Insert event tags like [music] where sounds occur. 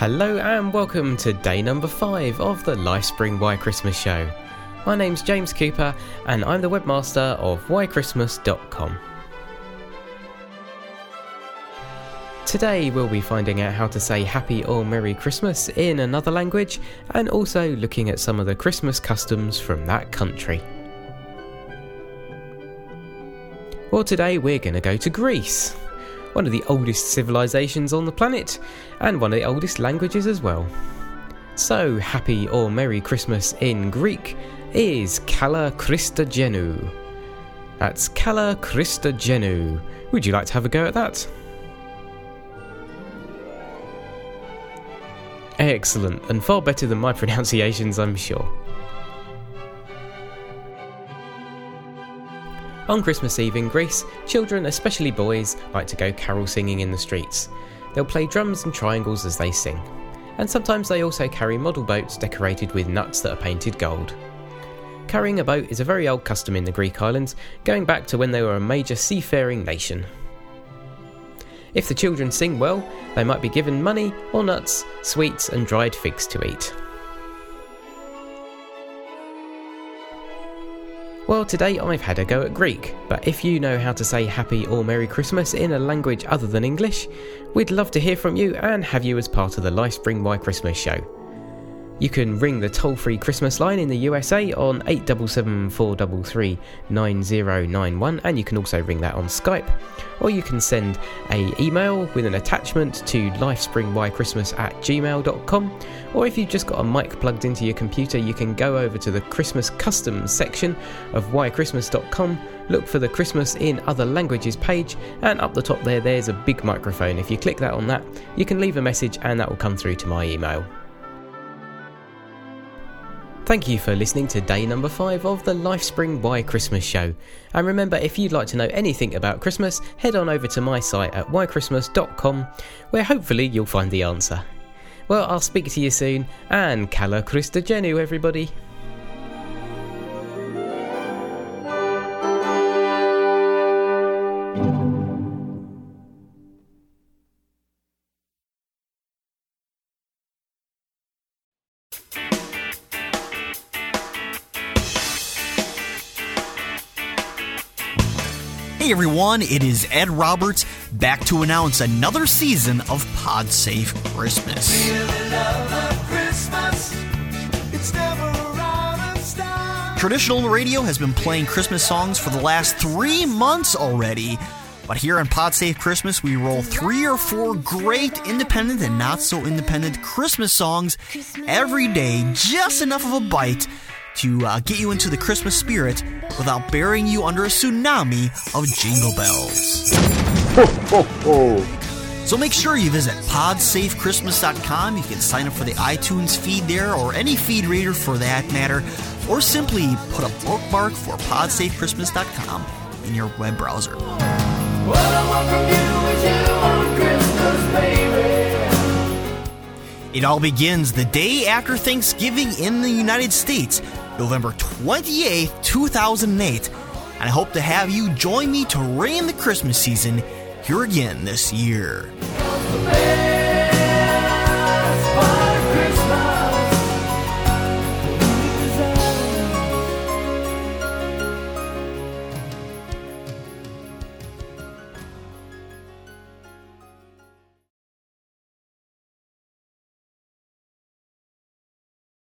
Hello and welcome to day number 5 of the Lifespring Why Christmas show. My name's James Cooper and I'm the webmaster of whychristmas.com. Today we'll be finding out how to say Happy or Merry Christmas in another language and also looking at some of the Christmas customs from that country. Well, today we're going to go to Greece one of the oldest civilizations on the planet, and one of the oldest languages as well. So, happy or Merry Christmas in Greek is Kala Christogenou. That's Kala Christogenou. Would you like to have a go at that? Excellent, and far better than my [laughs] pronunciations, I'm sure. On Christmas Eve in Greece, children, especially boys, like to go carol singing in the streets. They'll play drums and triangles as they sing. And sometimes they also carry model boats decorated with nuts that are painted gold. Carrying a boat is a very old custom in the Greek islands, going back to when they were a major seafaring nation. If the children sing well, they might be given money or nuts, sweets, and dried figs to eat. Well, today I've had a go at Greek, but if you know how to say Happy or Merry Christmas in a language other than English, we'd love to hear from you and have you as part of the Lifespring Why Christmas show. You can ring the toll free Christmas line in the USA on 877 433 9091 and you can also ring that on Skype. Or you can send a email with an attachment to lifespringwhychristmas at gmail.com. Or if you've just got a mic plugged into your computer, you can go over to the Christmas Customs section of whychristmas.com, look for the Christmas in Other Languages page, and up the top there, there's a big microphone. If you click that on that, you can leave a message and that will come through to my email. Thank you for listening to day number 5 of the Lifespring Why Christmas show. And remember, if you'd like to know anything about Christmas, head on over to my site at whychristmas.com, where hopefully you'll find the answer. Well, I'll speak to you soon, and Kala Christogenou, everybody. Hey everyone, it is Ed Roberts back to announce another season of Pod PodSafe Christmas. Traditional radio has been playing Christmas songs for the last three months already. But here on Pod PodSafe Christmas, we roll three or four great independent and not so independent Christmas songs every day, just enough of a bite to uh, get you into the Christmas spirit without burying you under a tsunami of jingle bells. Ho, ho, ho. So make sure you visit podsafechristmas.com. You can sign up for the iTunes feed there or any feed reader for that matter, or simply put a bookmark for podsafechristmas.com in your web browser. It all begins the day after Thanksgiving in the United States, November 28th, 2008. And I hope to have you join me to ring in the Christmas season here again this year.